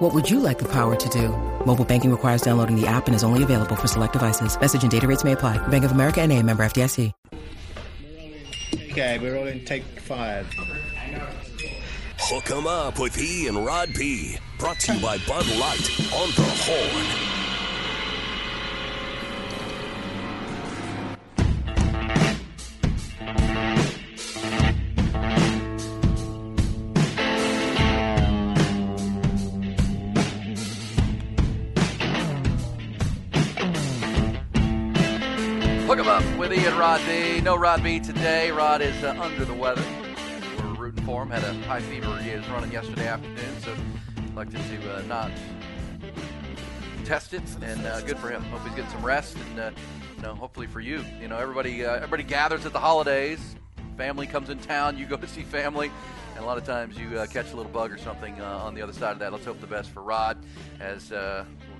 What would you like the power to do? Mobile banking requires downloading the app and is only available for select devices. Message and data rates may apply. Bank of America and a member FDIC. Okay, we're all in take five. Hook 'em up with E and Rod B. Brought to you by Bud Light on the Horn. Rod B. No Rod B today. Rod is uh, under the weather. We're rooting for him. Had a high fever he was running yesterday afternoon, so elected to uh, not test it, and uh, good for him. Hope he's getting some rest, and uh, you know, hopefully for you. You know, everybody uh, everybody gathers at the holidays. Family comes in town. You go to see family. And a lot of times you uh, catch a little bug or something on the other side of that. Let's hope the best for Rod as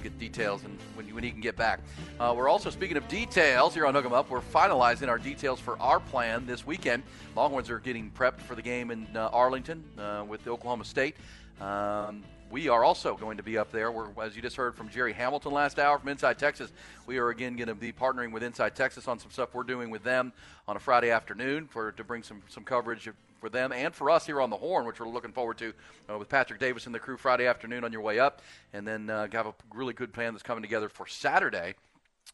get details and when, when he can get back. Uh, we're also, speaking of details here on Hook 'em Up, we're finalizing our details for our plan this weekend. Longhorns are getting prepped for the game in uh, Arlington uh, with Oklahoma State. Um, we are also going to be up there. We're, as you just heard from Jerry Hamilton last hour from Inside Texas, we are again going to be partnering with Inside Texas on some stuff we're doing with them on a Friday afternoon for to bring some some coverage for them and for us here on the Horn, which we're looking forward to uh, with Patrick Davis and the crew Friday afternoon on your way up, and then uh, have a really good plan that's coming together for Saturday.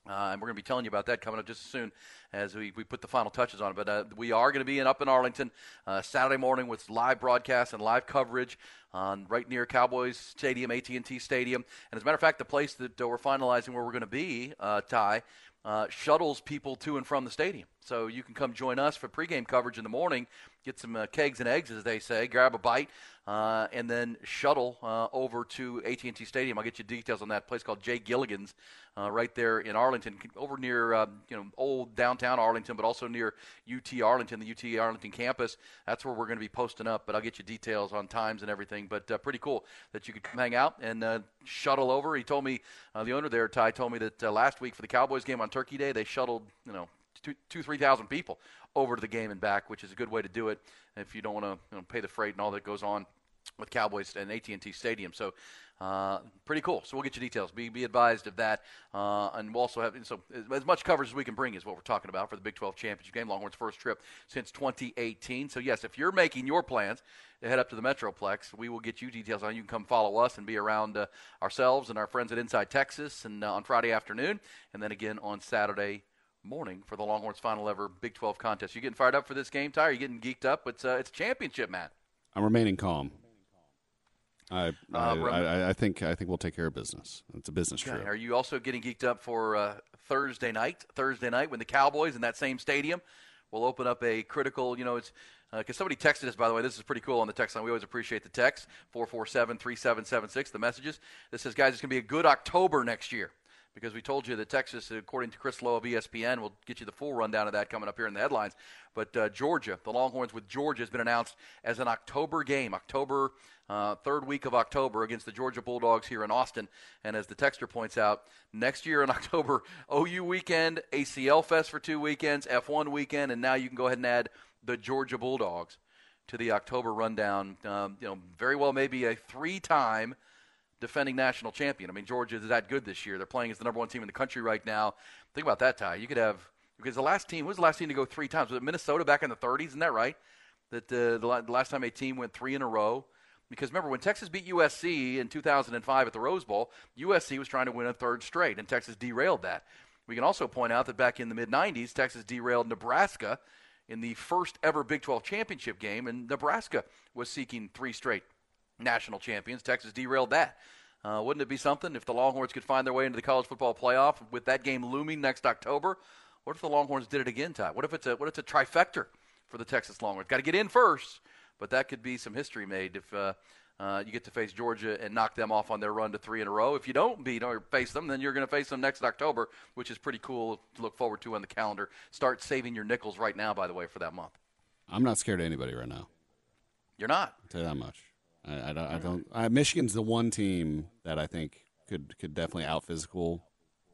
Uh, and we're going to be telling you about that coming up just as soon as we, we put the final touches on it. But uh, we are going to be in up in Arlington uh, Saturday morning with live broadcast and live coverage on right near Cowboys Stadium, AT&T Stadium. And as a matter of fact, the place that we're finalizing where we're going to be, uh, Ty, uh, shuttles people to and from the stadium. So you can come join us for pregame coverage in the morning, get some uh, kegs and eggs, as they say, grab a bite, uh, and then shuttle uh, over to AT&T Stadium. I'll get you details on that place called Jay Gilligan's, uh, right there in Arlington, over near uh, you know old downtown Arlington, but also near UT Arlington, the UT Arlington campus. That's where we're going to be posting up. But I'll get you details on times and everything. But uh, pretty cool that you could hang out and shuttle over. He told me the owner there, Ty, told me that last week for the Cowboys game on Turkey Day, they shuttled you know two, two three thousand people over to the game and back, which is a good way to do it if you don't want to you know, pay the freight and all that goes on with Cowboys and AT&T Stadium. So uh, pretty cool. So we'll get you details. Be, be advised of that. Uh, and we'll also have so as much coverage as we can bring is what we're talking about for the Big 12 championship game. Longhorns' first trip since 2018. So yes, if you're making your plans to head up to the Metroplex, we will get you details on. You can come follow us and be around uh, ourselves and our friends at Inside Texas, and uh, on Friday afternoon, and then again on Saturday morning for the Longhorns' final ever Big 12 contest. You getting fired up for this game, Ty? Are you getting geeked up? It's uh, it's championship, man. I'm remaining calm. I, I, I, I, think I think we'll take care of business. It's a business okay. trip. Are you also getting geeked up for uh, Thursday night? Thursday night when the Cowboys in that same stadium will open up a critical. You know, it's because uh, somebody texted us. By the way, this is pretty cool on the text line. We always appreciate the text four four seven three seven seven six. The messages. This says, guys, it's going to be a good October next year because we told you that Texas, according to Chris Low of ESPN, we'll get you the full rundown of that coming up here in the headlines. But uh, Georgia, the Longhorns with Georgia, has been announced as an October game, October uh, third week of October against the Georgia Bulldogs here in Austin. And as the texter points out, next year in October, OU weekend, ACL Fest for two weekends, F1 weekend, and now you can go ahead and add the Georgia Bulldogs to the October rundown. Um, you know, very well maybe a three-time defending national champion. I mean, Georgia is that good this year. They're playing as the number one team in the country right now. Think about that, Ty. You could have because the last team was the last team to go three times. Was it Minnesota back in the 30s? Isn't that right? That uh, the, the last time a team went three in a row. Because remember, when Texas beat USC in 2005 at the Rose Bowl, USC was trying to win a third straight, and Texas derailed that. We can also point out that back in the mid 90s, Texas derailed Nebraska in the first ever Big 12 championship game, and Nebraska was seeking three straight national champions. Texas derailed that. Uh, wouldn't it be something if the Longhorns could find their way into the college football playoff with that game looming next October? What if the Longhorns did it again, Ty? What if it's a what if it's a trifecta for the Texas Longhorns? Got to get in first, but that could be some history made if uh, uh, you get to face Georgia and knock them off on their run to three in a row. If you don't beat or face them, then you're going to face them next October, which is pretty cool to look forward to on the calendar. Start saving your nickels right now, by the way, for that month. I'm not scared of anybody right now. You're not. I'll tell you that much. I, I don't. I don't I, Michigan's the one team that I think could could definitely out physical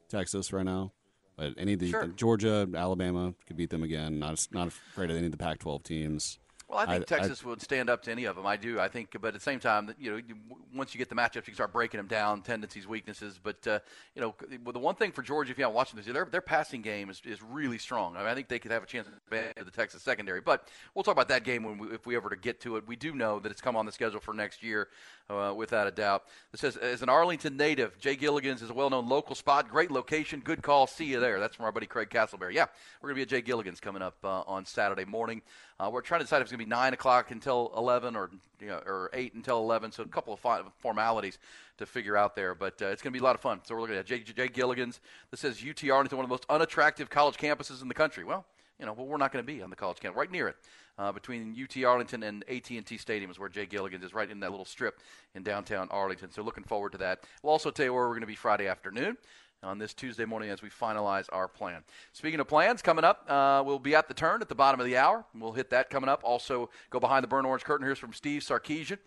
Texas right now. But any of the Sure. Georgia, Alabama could beat them again. Not not afraid of any of the Pac-12 teams. Well, I think I- Texas would stand up to any of them. I do. I think, but at the same time, you know, you, once you get the matchups, you can start breaking them down, tendencies, weaknesses. But uh, you know, the one thing for Georgia, if you haven't watched them this year, their their passing game is, is really strong. I, mean, I think they could have a chance to the Texas secondary. But we'll talk about that game when we, if we ever to get to it. We do know that it's come on the schedule for next year, uh, without a doubt. It says, as an Arlington native, Jay Gilligan's is a well-known local spot, great location, good call. See you there. That's from our buddy Craig Castleberry. Yeah, we're gonna be at Jay Gilligan's coming up uh, on Saturday morning. Uh, we're trying to decide if it's going to be 9 o'clock until 11 or, you know, or 8 until 11. So a couple of formalities to figure out there. But uh, it's going to be a lot of fun. So we're looking at Jay, Jay Gilligan's. This says UTR Arlington, one of the most unattractive college campuses in the country. Well, you know, well, we're not going to be on the college campus, right near it. Uh, between UT Arlington and AT&T Stadium is where Jay Gilligan's is, right in that little strip in downtown Arlington. So looking forward to that. We'll also tell you where we're going to be Friday afternoon on this Tuesday morning as we finalize our plan. Speaking of plans, coming up, uh, we'll be at the turn at the bottom of the hour. We'll hit that coming up. Also, go behind the burn orange curtain. Here's from Steve Sarkisian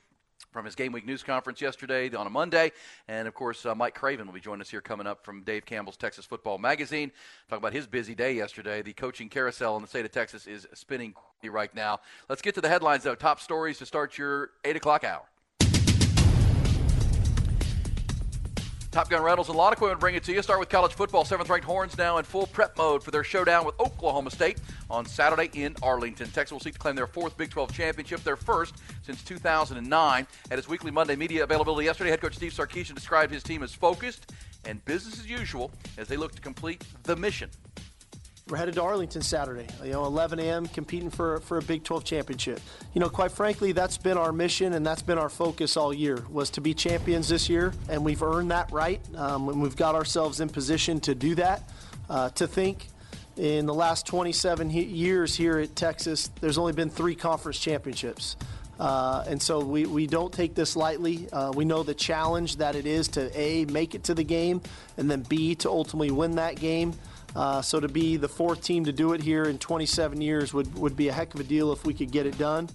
from his Game Week News Conference yesterday on a Monday. And of course, uh, Mike Craven will be joining us here coming up from Dave Campbell's Texas Football Magazine. Talk about his busy day yesterday. The coaching carousel in the state of Texas is spinning right now. Let's get to the headlines, though. Top stories to start your 8 o'clock hour. Top Gun Rentals and Lawn Equipment bring it to you. Start with college football. Seventh ranked Horns now in full prep mode for their showdown with Oklahoma State on Saturday in Arlington. Texas will seek to claim their fourth Big 12 championship, their first since 2009. At his weekly Monday media availability yesterday, head coach Steve Sarkisian described his team as focused and business as usual as they look to complete the mission. We're headed to Arlington Saturday, you know, 11 a.m., competing for, for a Big 12 championship. You know, quite frankly, that's been our mission and that's been our focus all year, was to be champions this year, and we've earned that right, um, and we've got ourselves in position to do that. Uh, to think in the last 27 he- years here at Texas, there's only been three conference championships. Uh, and so we, we don't take this lightly. Uh, we know the challenge that it is to A, make it to the game, and then B, to ultimately win that game. Uh, so to be the fourth team to do it here in 27 years would, would be a heck of a deal if we could get it done.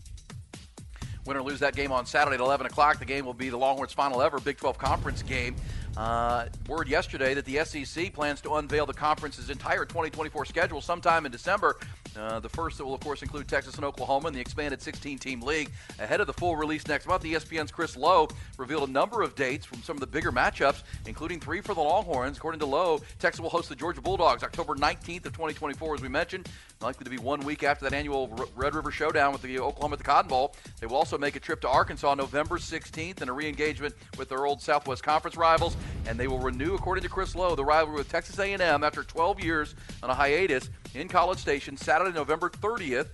Win or lose that game on Saturday at 11 o'clock. The game will be the Longhorns' final ever Big 12 conference game. Uh, word yesterday that the SEC plans to unveil the conference's entire 2024 schedule sometime in December. Uh, the first that will, of course, include Texas and Oklahoma in the expanded 16 team league. Ahead of the full release next month, ESPN's Chris Low revealed a number of dates from some of the bigger matchups, including three for the Longhorns. According to Low, Texas will host the Georgia Bulldogs October 19th of 2024, as we mentioned. Likely to be one week after that annual Red River Showdown with the Oklahoma at the Cotton Bowl. They will also make a trip to Arkansas November 16th and a re-engagement with their old Southwest Conference rivals. And they will renew, according to Chris Low, the rivalry with Texas A&M after 12 years on a hiatus in College Station Saturday, November 30th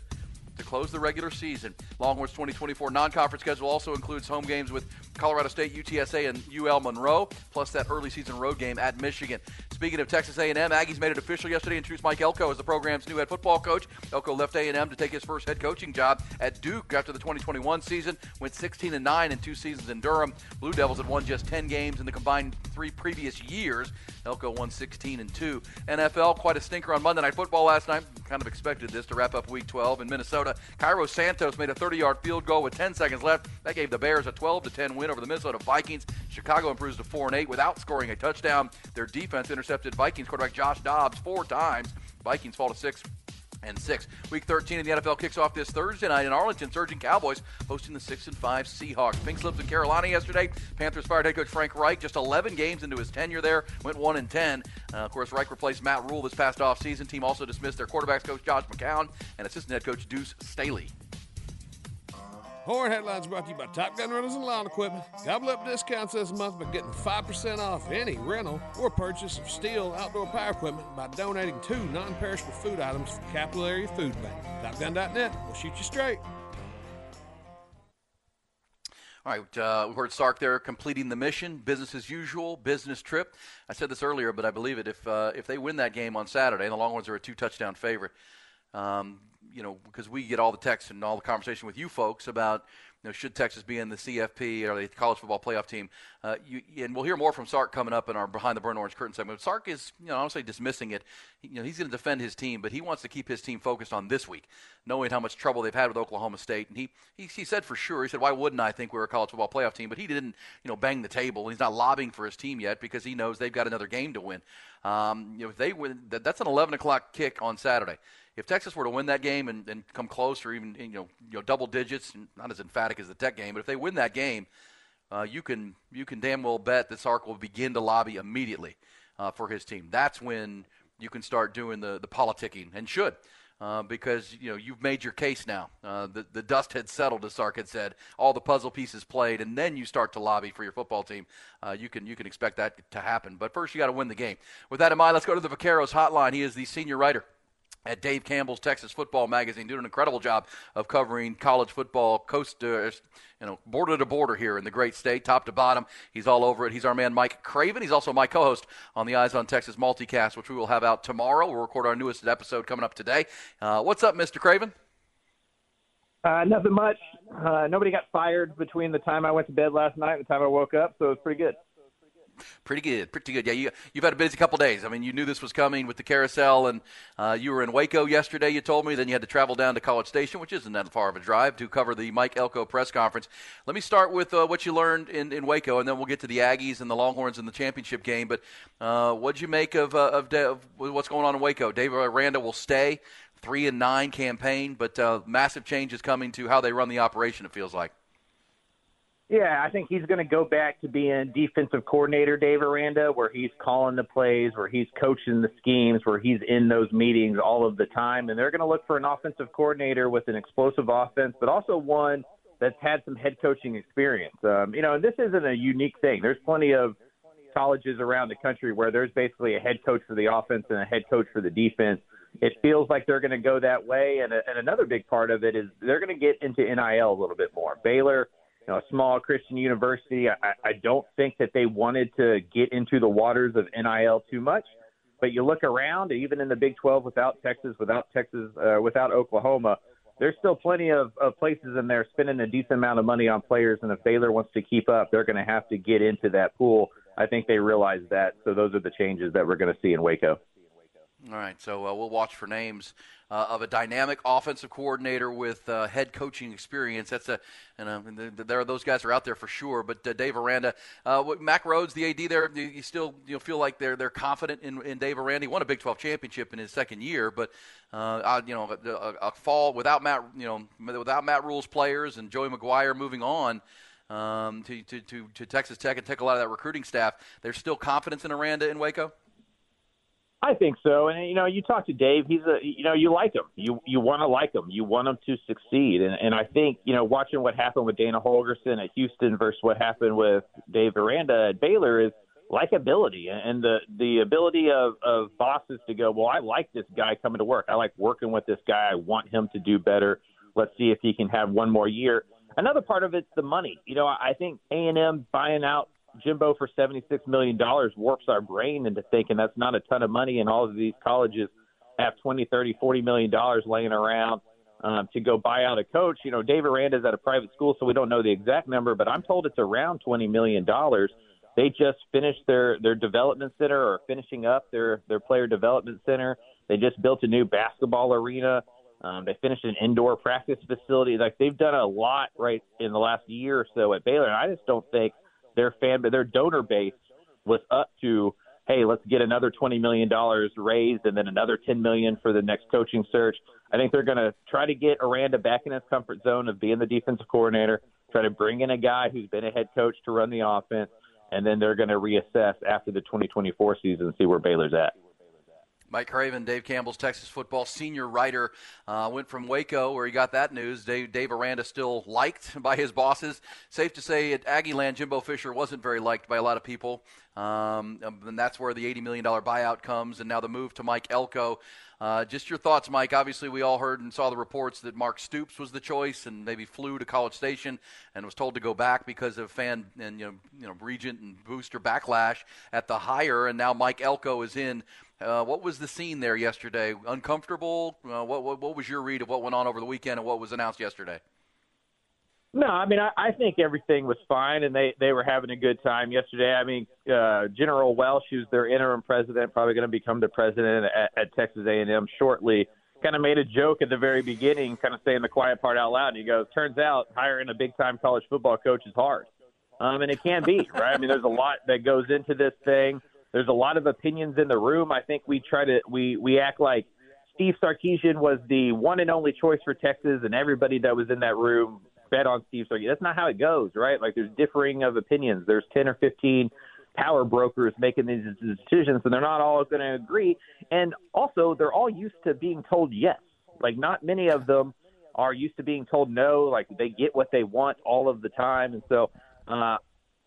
to close the regular season. Longhorns 2024 non-conference schedule also includes home games with Colorado State, UTSA, and UL Monroe, plus that early season road game at Michigan. Speaking of Texas A&M, Aggies made it official yesterday and introduced Mike Elko as the program's new head football coach. Elko left A&M to take his first head coaching job at Duke after the 2021 season. Went 16 and 9 in two seasons in Durham. Blue Devils had won just 10 games in the combined three previous years. Elko won 16 and 2. NFL, quite a stinker on Monday Night Football last night. Kind of expected this to wrap up Week 12 in Minnesota. Cairo Santos made a 30-yard field goal with 10 seconds left. That gave the Bears a 12 to 10 win over the Minnesota Vikings. Chicago improves to 4 and 8 without scoring a touchdown. Their defense intercepted Vikings quarterback Josh Dobbs four times. Vikings fall to six and six. Week 13 in the NFL kicks off this Thursday night in Arlington. Surging Cowboys hosting the six and five Seahawks. Pink slips in Carolina yesterday. Panthers fired head coach Frank Reich just 11 games into his tenure there. Went one and 10. Uh, of course, Reich replaced Matt Rhule this past offseason. Team also dismissed their quarterbacks coach Josh McCown and assistant head coach Deuce Staley. Horn Headlines brought to you by Top Gun Rentals and Lawn Equipment. Gobble up discounts this month by getting 5% off any rental or purchase of STIHL outdoor power equipment by donating two non perishable food items for Capital Area Food Bank. TopGun.net will shoot you straight. All right, uh, we heard Sark there completing the mission, business as usual, business trip. I said this earlier, but I believe it. If uh, if they win that game on Saturday, and the Longhorns are a two touchdown favorite, Um, you know, because we get all the texts and all the conversation with you folks about you know, should Texas be in the CFP or the college football playoff team? Uh, you, and we'll hear more from Sark coming up in our behind the burn orange curtain segment. Sark is, you know, honestly dismissing it. You know, he's going to defend his team, but he wants to keep his team focused on this week, knowing how much trouble they've had with Oklahoma State. And he, he, he said for sure, he said, why wouldn't I think we're a college football playoff team? But he didn't, you know, bang the table. He's not lobbying for his team yet because he knows they've got another game to win. Um, you know, if they win, that, that's an 11 o'clock kick on Saturday if Texas were to win that game and, and come close or even you know you know double digits, not as emphatic as the Tech game, but if they win that game, uh, you can you can damn well bet that Sark will begin to lobby immediately uh, for his team. That's when you can start doing the the politicking and should. Uh, because you know you've made your case now. Uh, the the dust had settled, as Sark had said. All the puzzle pieces played, and then you start to lobby for your football team. Uh, you can you can expect that to happen. But first, you got to win the game. With that in mind, let's go to the Vaqueros hotline. He is the senior writer at Dave Campbell's Texas Football Magazine, doing an incredible job of covering college football coast to, you know, border to border here in the great state, top to bottom. He's all over it. He's our man Mike Craven. He's also my co-host on the Eyes on Texas multicast, which we will have out tomorrow. We'll record our newest episode coming up today. Uh, what's up, Mr. Craven? Uh, nothing much. Uh, nobody got fired between the time I went to bed last night and the time I woke up, so it's pretty good. Pretty good, pretty good. Yeah, you, you've had a busy couple days. I mean, you knew this was coming with the carousel, and uh, you were in Waco yesterday. You told me. Then you had to travel down to College Station, which isn't that far of a drive, to cover the Mike Elko press conference. Let me start with uh, what you learned in, in Waco, and then we'll get to the Aggies and the Longhorns in the championship game. But uh, what'd you make of, uh, of, of, what's going on in Waco? Dave Aranda will stay, three and nine campaign, but uh, massive changes coming to how they run the operation. It feels like. Yeah, I think he's going to go back to being defensive coordinator, Dave Aranda, where he's calling the plays, where he's coaching the schemes, where he's in those meetings all of the time. And they're going to look for an offensive coordinator with an explosive offense, but also one that's had some head coaching experience. Um, you know, and this isn't a unique thing. There's plenty of colleges around the country where there's basically a head coach for the offense and a head coach for the defense. It feels like they're going to go that way. And, a, and another big part of it is they're going to get into NIL a little bit more. Baylor – you know, a small Christian university. I, I don't think that they wanted to get into the waters of NIL too much. But you look around, even in the Big 12, without Texas, without Texas, uh, without Oklahoma, there's still plenty of, of places in there spending a decent amount of money on players. And if Baylor wants to keep up, they're going to have to get into that pool. I think they realize that. So those are the changes that we're going to see in Waco. All right, so uh, we'll watch for names uh, of a dynamic offensive coordinator with uh, head coaching experience. That's a, and uh, there are those guys are out there for sure. But uh, Dave Aranda, uh, Mack Rhoades, the AD there, you still you feel like they're they're confident in, in Dave Aranda. He won a Big 12 championship in his second year, but uh, you know a, a, fall without Matt, you know without Matt Rhule's players and Joey McGuire moving on. Um, to, to, to, to Texas Tech and take a lot of that recruiting staff. There's still confidence in Aranda in Waco. I think so. And you know, you talk to Dave, he's a you know, you like him. You you want to like him. You want him to succeed. And and I think, you know, watching what happened with Dana Holgorsen at Houston versus what happened with Dave Aranda at Baylor is likability and the the ability of of bosses to go, "Well, I like this guy coming to work. I like working with this guy. I want him to do better. Let's see if he can have one more year." Another part of it's the money. You know, I think A&M buying out Jimbo for $76 million warps our brain into thinking that's not a ton of money, and all of these colleges have 20, 30, 40 million dollars laying around um, to go buy out a coach. You know, Dave Aranda is at a private school, so we don't know the exact number, but I'm told it's around 20 million dollars. They just finished their their development center or finishing up their their player development center. They just built a new basketball arena. Um, they finished an indoor practice facility. Like they've done a lot right in the last year or so at Baylor. And I just don't think their fan, their donor base was up to, hey, let's get another twenty million dollars raised and then another ten million for the next coaching search. I think they're going to try to get Aranda back in his comfort zone of being the defensive coordinator. Try to bring in a guy who's been a head coach to run the offense, and then they're going to reassess after the 2024 season and see where Baylor's at. Mike Craven, Dave Campbell's Texas football senior writer, uh, went from Waco, where he got that news. Dave, Dave Aranda still liked by his bosses. Safe to say at Aggieland, Jimbo Fisher wasn't very liked by a lot of people. Um, and that's where the $80 million buyout comes, and now the move to Mike Elko. Uh, just your thoughts, Mike. Obviously, we all heard and saw the reports that Mark Stoops was the choice, and maybe flew to College Station and was told to go back because of fan and you know, you know regent and booster backlash at the hire. And now Mike Elko is in Uh, what was the scene there yesterday? Uncomfortable? Uh, what, what, what was your read of what went on over the weekend and what was announced yesterday? No, I mean I, I think everything was fine, and they they were having a good time yesterday. I mean, uh, General Welsh, who's their interim president, probably going to become the president at, at Texas A&M shortly. Kind of made a joke at the very beginning, kind of saying the quiet part out loud. And he goes, "Turns out hiring a big time college football coach is hard, um, and it can be, right? I mean, there's a lot that goes into this thing. There's a lot of opinions in the room. I think we try to we we act like Steve Sarkisian was the one and only choice for Texas, and everybody that was in that room bet on Steve Sarkisian. That's not how it goes, right? Like there's differing of opinions. There's 10 or 15 power brokers making these decisions, and they're not all going to agree. And also, they're all used to being told yes. Like not many of them are used to being told no. Like they get what they want all of the time, and so uh,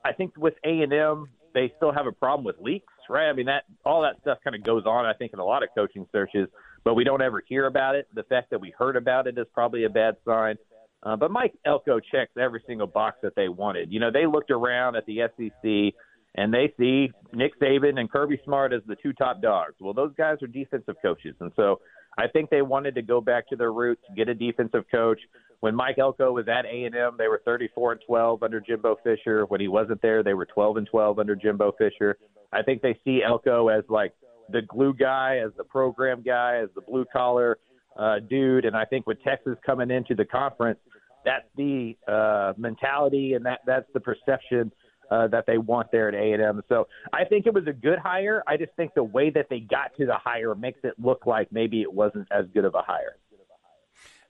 I think with A and M, they still have a problem with leaks, right? I mean that all that stuff kind of goes on. I think in a lot of coaching searches, but we don't ever hear about it. The fact that we heard about it is probably a bad sign. Uh, but Mike Elko checks every single box that they wanted. You know, they looked around at the SEC and they see Nick Saban and Kirby Smart as the two top dogs. Well, those guys are defensive coaches, and so I think they wanted to go back to their roots, get a defensive coach. When Mike Elko was at A&M, they were 34 and 12 under Jimbo Fisher. When he wasn't there, they were 12 and 12 under Jimbo Fisher. I think they see Elko as like the glue guy, as the program guy, as the blue collar uh, dude. And I think with Texas coming into the conference, that's the uh, mentality and that that's the perception uh, that they want there at A&M. So I think it was a good hire. I just think the way that they got to the hire makes it look like maybe it wasn't as good of a hire.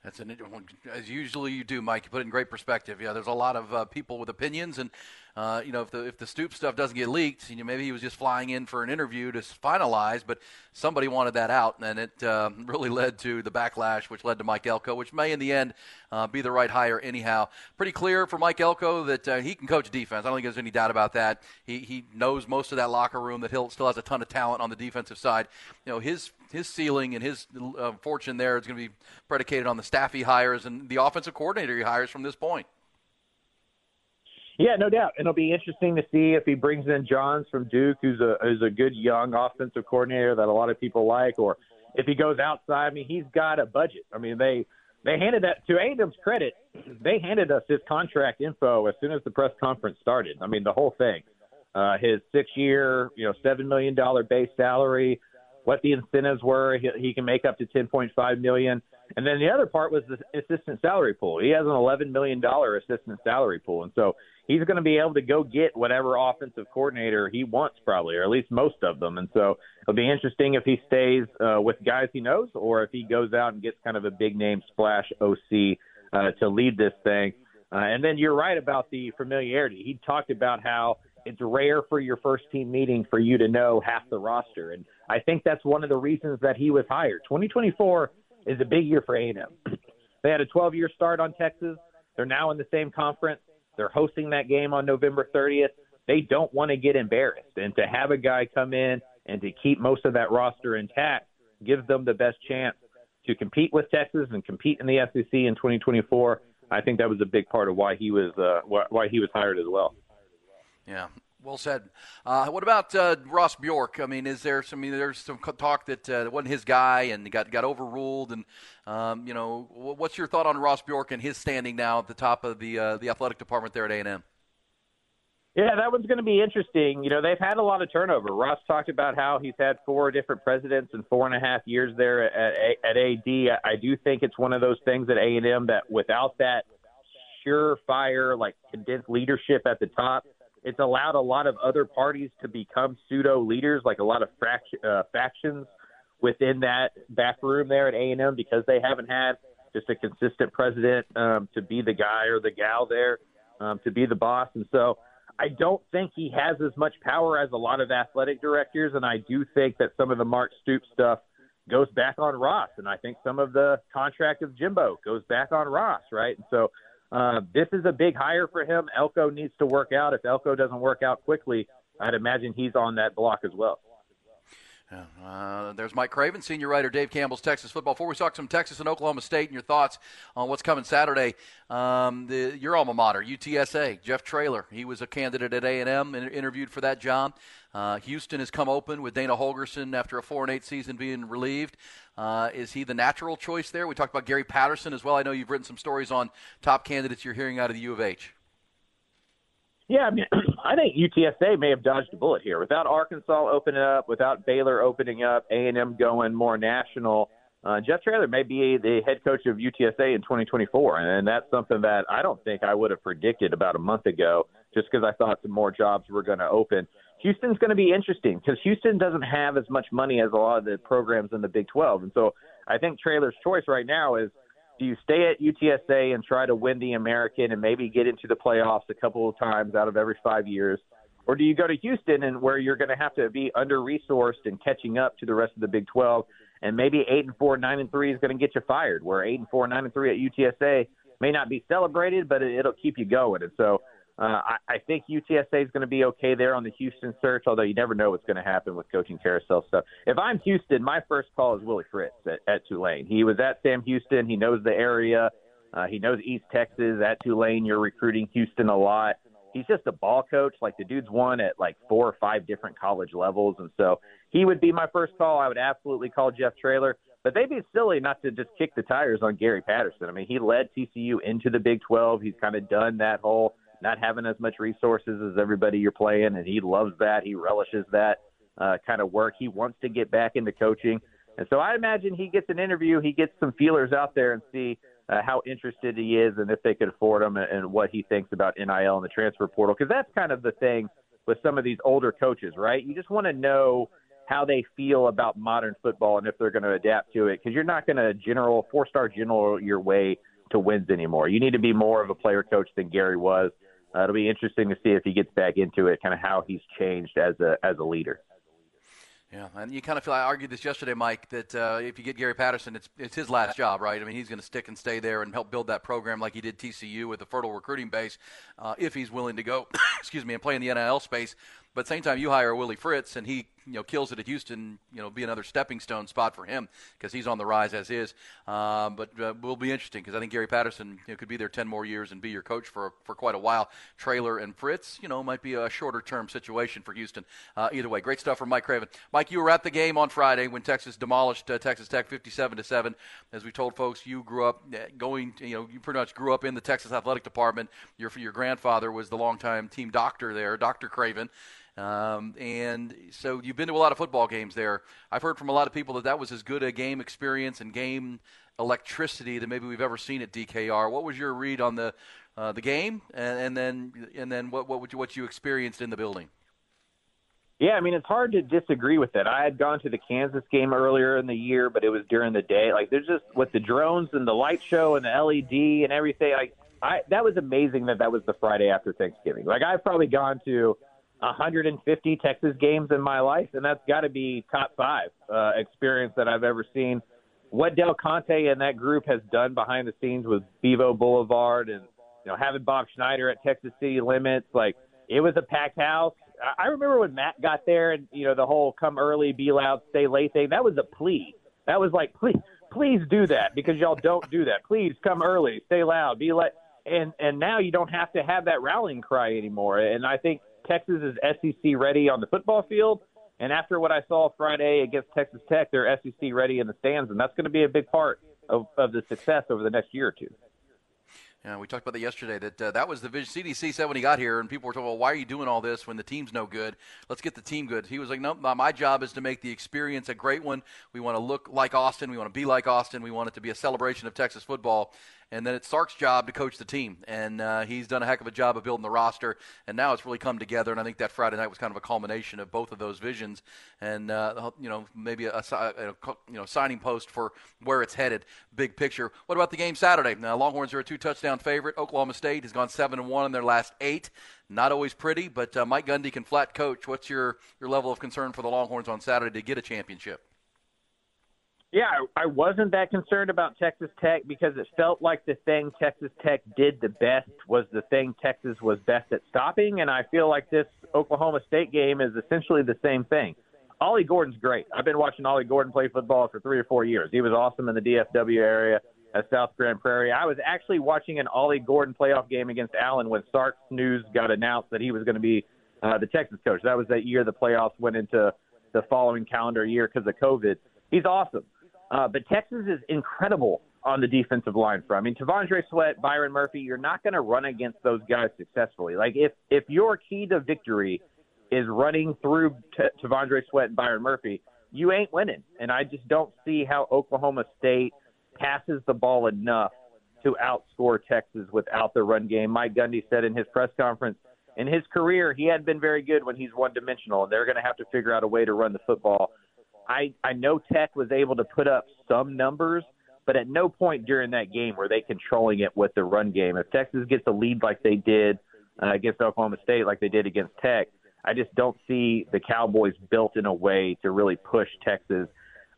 That's an as usually you do, Mike. You put it in great perspective. Yeah, there's a lot of uh, people with opinions, and uh, you know, if the if the Stoop stuff doesn't get leaked, you know, maybe he was just flying in for an interview to finalize, but somebody wanted that out, and it uh, really led to the backlash, which led to Mike Elko, which may in the end uh, be the right hire anyhow. Pretty clear for Mike Elko that uh, he can coach defense. I don't think there's any doubt about that. He he knows most of that locker room. That he'll still has a ton of talent on the defensive side. You know, his his ceiling and his uh, fortune there is going to be predicated on the staff he hires and the offensive coordinator he hires from this point. Yeah, no doubt. It'll be interesting to see if he brings in Johns from Duke, who's a who's a good young offensive coordinator that a lot of people like, or if he goes outside. I mean, he's got a budget. I mean, they they handed that to A&M's credit. They handed us his contract info as soon as the press conference started. I mean, the whole thing. Uh, his six-year, you know, seven million dollar base salary, what the incentives were. He, he can make up to ten point five million. And then the other part was the assistant salary pool. He has an eleven million dollar assistant salary pool, and so he's going to be able to go get whatever offensive coordinator he wants, probably, or at least most of them. And so it'll be interesting if he stays uh, with guys he knows, or if he goes out and gets kind of a big name splash OC uh, to lead this thing. Uh, and then you're right about the familiarity. He talked about how it's rare for your first team meeting for you to know half the roster, and I think that's one of the reasons that he was hired. 2024 is a big year for A&M. They had a 12-year start on Texas. They're now in the same conference. They're hosting that game on November 30th. They don't want to get embarrassed. And to have a guy come in and to keep most of that roster intact gives them the best chance to compete with Texas and compete in the SEC in 2024. I think that was a big part of why he was uh, why he was hired as well. Yeah, well said. Uh, what about uh, Ross Bjork? I mean, is there some? I mean, there's some talk that uh, wasn't his guy and got got overruled. And um, you know, what's your thought on Ross Bjork and his standing now at the top of the uh, the athletic department there at A and M? Yeah, that one's going to be interesting. You know, they've had a lot of turnover. Ross talked about how he's had four different presidents in four and a half years there at, at AD. I do think it's one of those things at A and M that without that surefire, like condensed leadership at the top it's allowed a lot of other parties to become pseudo leaders, like a lot of fract- uh, factions within that back room there at A and M because they haven't had just a consistent president um, to be the guy or the gal there um, to be the boss, and so I don't think he has as much power as a lot of athletic directors, and I do think that some of the Mark Stoops stuff goes back on Ross, and I think some of the contract of Jimbo goes back on Ross, right? And so uh, this is a big hire for him. Elko needs to work out. If Elko doesn't work out quickly, I'd imagine he's on that block as well. Uh, there's Mike Craven, senior writer, Dave Campbell's Texas football. Before we talk some Texas and Oklahoma State and your thoughts on what's coming Saturday, um, the, your alma mater, UTSA, Jeff Traylor, he was a candidate at A&M, and interviewed for that job. Uh, Houston has come open with Dana Holgorsen after a four and eight season being relieved. Uh, is he the natural choice there? We talked about Gary Patterson as well. I know you've written some stories on top candidates you're hearing out of the U of H. Yeah, I mean, I think UTSA may have dodged a bullet here. Without Arkansas opening up, without Baylor opening up, A and M going more national. Uh, Jeff Traylor may be the head coach of UTSA in 2024, and that's something that I don't think I would have predicted about a month ago, just because I thought some more jobs were going to open. Houston's going to be interesting because Houston doesn't have as much money as a lot of the programs in the Big 12, and so I think Traylor's choice right now is do you stay at UTSA and try to win the American and maybe get into the playoffs a couple of times out of every five years? Or do you go to Houston and where you're going to have to be under resourced and catching up to the rest of the Big 12 and maybe eight and four, nine and three is going to get you fired. Where eight and four, nine and three at UTSA may not be celebrated, but it'll keep you going. And so uh, I, I think UTSA is going to be okay there on the Houston search, although you never know what's going to happen with coaching carousel stuff. If I'm Houston, my first call is Willie Fritz at, at Tulane. He was at Sam Houston. He knows the area. Uh, he knows East Texas. At Tulane, you're recruiting Houston a lot. He's just a ball coach. Like the dude's won at like four or five different college levels, and so he would be my first call. I would absolutely call Jeff Traylor. But they'd be silly not to just kick the tires on Gary Patterson. I mean, he led TCU into the Big 12. He's kind of done that whole not having as much resources as everybody you're playing, and he loves that. He relishes that uh, kind of work. He wants to get back into coaching, and so I imagine he gets an interview. He gets some feelers out there and see uh, how interested he is, and if they could afford him, and, and what he thinks about NIL and the transfer portal. Because that's kind of the thing with some of these older coaches, right? You just want to know how they feel about modern football and if they're going to adapt to it. Because you're not going to general four star general your way to wins anymore. You need to be more of a player coach than Gary was. Uh, it'll be interesting to see if he gets back into it, kind of how he's changed as a as a leader. Yeah, and you kind of feel. I argued this yesterday, Mike, that uh, if you get Gary Patterson, it's it's his last job, right? I mean, he's going to stick and stay there and help build that program like he did TCU with a fertile recruiting base, uh, if he's willing to go. excuse me, and play in the NIL space. But same time, you hire Willie Fritz, and he you know kills it at Houston. You know, be another stepping stone spot for him because he's on the rise as is. Uh, but uh, will be interesting because I think Gary Patterson you know, could be there ten more years and be your coach for for quite a while. Traylor and Fritz, you know, might be a shorter term situation for Houston. Uh, either way, great stuff from Mike Craven. Mike, you were at the game on Friday when Texas demolished uh, Texas Tech fifty-seven to seven. As we told folks, you grew up uh, going. You know, you pretty much grew up in the Texas athletic department. Your your grandfather was the longtime team doctor there, Doctor Craven. Um, and so you've been to a lot of football games there. I've heard from a lot of people that that was as good a game experience and game electricity that maybe we've ever seen at DKR. What was your read on the uh, the game, and, and, then and then what what, you, what you experienced in the building? Yeah, I mean it's hard to disagree with that. I had gone to the Kansas game earlier in the year, but it was during the day. Like there's just with the drones and the light show and the LED and everything. Like I that was amazing that that was the Friday after Thanksgiving. Like I've probably gone to 150 Texas games in my life, and that's got to be top five uh, experience that I've ever seen. What Del Conte and that group has done behind the scenes with Bevo Boulevard and you know having Bob Schneider at Texas City Limits, like it was a packed house. I remember when Matt got there and you know the whole come early, be loud, stay late thing. That was a plea. That was like please, please do that because y'all don't do that. Please come early, stay loud, be like. And and now you don't have to have that rallying cry anymore. And I think Texas is SEC ready on the football field. And after what I saw Friday against Texas Tech, they're SEC ready in the stands, and that's going to be a big part of, of the success over the next year or two. Yeah, we talked about that yesterday. That uh, that was the vision. CDC said when he got here, and people were talking, "Well, why are you doing all this when the team's no good? Let's get the team good." He was like, "No, my job is to make the experience a great one. We want to look like Austin. We want to be like Austin. We want it to be a celebration of Texas football." And then it's Sark's job to coach the team, and uh, he's done a heck of a job of building the roster, and now it's really come together. And I think that Friday night was kind of a culmination of both of those visions, and uh, you know maybe a, a, you know signing post for where it's headed, big picture. What about the game Saturday? Now Longhorns are a two touchdown favorite. Oklahoma State has gone seven and one in their last eight. Not always pretty, but uh, Mike Gundy can flat coach. What's your your level of concern for the Longhorns on Saturday to get a championship? Yeah, I wasn't that concerned about Texas Tech because it felt like the thing Texas Tech did the best was the thing Texas was best at stopping, and I feel like this Oklahoma State game is essentially the same thing. Ollie Gordon's great. I've been watching Ollie Gordon play football for three or four years. He was awesome in the DFW area at South Grand Prairie. I was actually watching an Ollie Gordon playoff game against Allen when Sark's news got announced that he was going to be uh, the Texas coach. That was that year the playoffs went into the following calendar year because of COVID. He's awesome. Uh, but Texas is incredible on the defensive line front. I mean, T'Vondre Sweat, Byron Murphy, you're not going to run against those guys successfully. Like if if your key to victory is running through T- T'Vondre Sweat and Byron Murphy, you ain't winning. And I just don't see how Oklahoma State passes the ball enough to outscore Texas without the run game. Mike Gundy said in his press conference, in his career, he hadn't been very good when he's one dimensional, and they're going to have to figure out a way to run the football. I I know Tech was able to put up some numbers, but at no point during that game were they controlling it with the run game. If Texas gets a lead like they did uh, against Oklahoma State, like they did against Tech, I just don't see the Cowboys built in a way to really push Texas.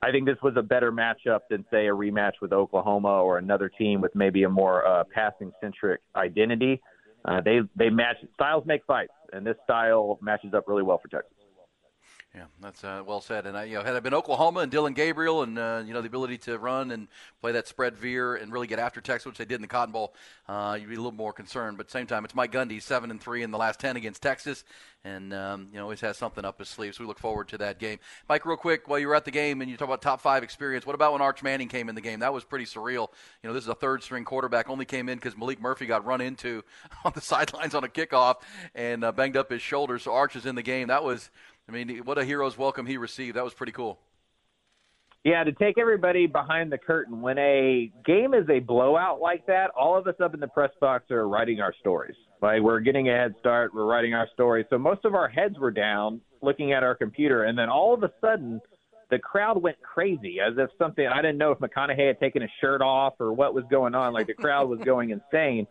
I think this was a better matchup than say a rematch with Oklahoma or another team with maybe a more uh, passing centric identity. Uh, they they match styles make fights, and this style matches up really well for Texas. Yeah, that's uh, well said. And I, you know, had it been Oklahoma and Dillon Gabriel, and uh, you know the ability to run and play that spread veer and really get after Texas, which they did in the Cotton Bowl, uh, you'd be a little more concerned. But same time, it's Mike Gundy, seven and three in the last ten against Texas, and um, you know always has something up his sleeve. So we look forward to that game. Mike, real quick, while you were at the game and you talk about top five experience, what about when Arch Manning came in the game? That was pretty surreal. You know, this is a third string quarterback, only came in because Maalik Murphy got run into on the sidelines on a kickoff and uh, banged up his shoulder. So Arch is in the game. That was I mean, what a hero's welcome he received. That was pretty cool. Yeah, to take everybody behind the curtain, when a game is a blowout like that, all of us up in the press box are writing our stories. Like we're getting a head start, we're writing our stories. So most of our heads were down looking at our computer, and then all of a sudden, the crowd went crazy as if something I didn't know if McConaughey had taken his shirt off or what was going on. Like the crowd was going insane.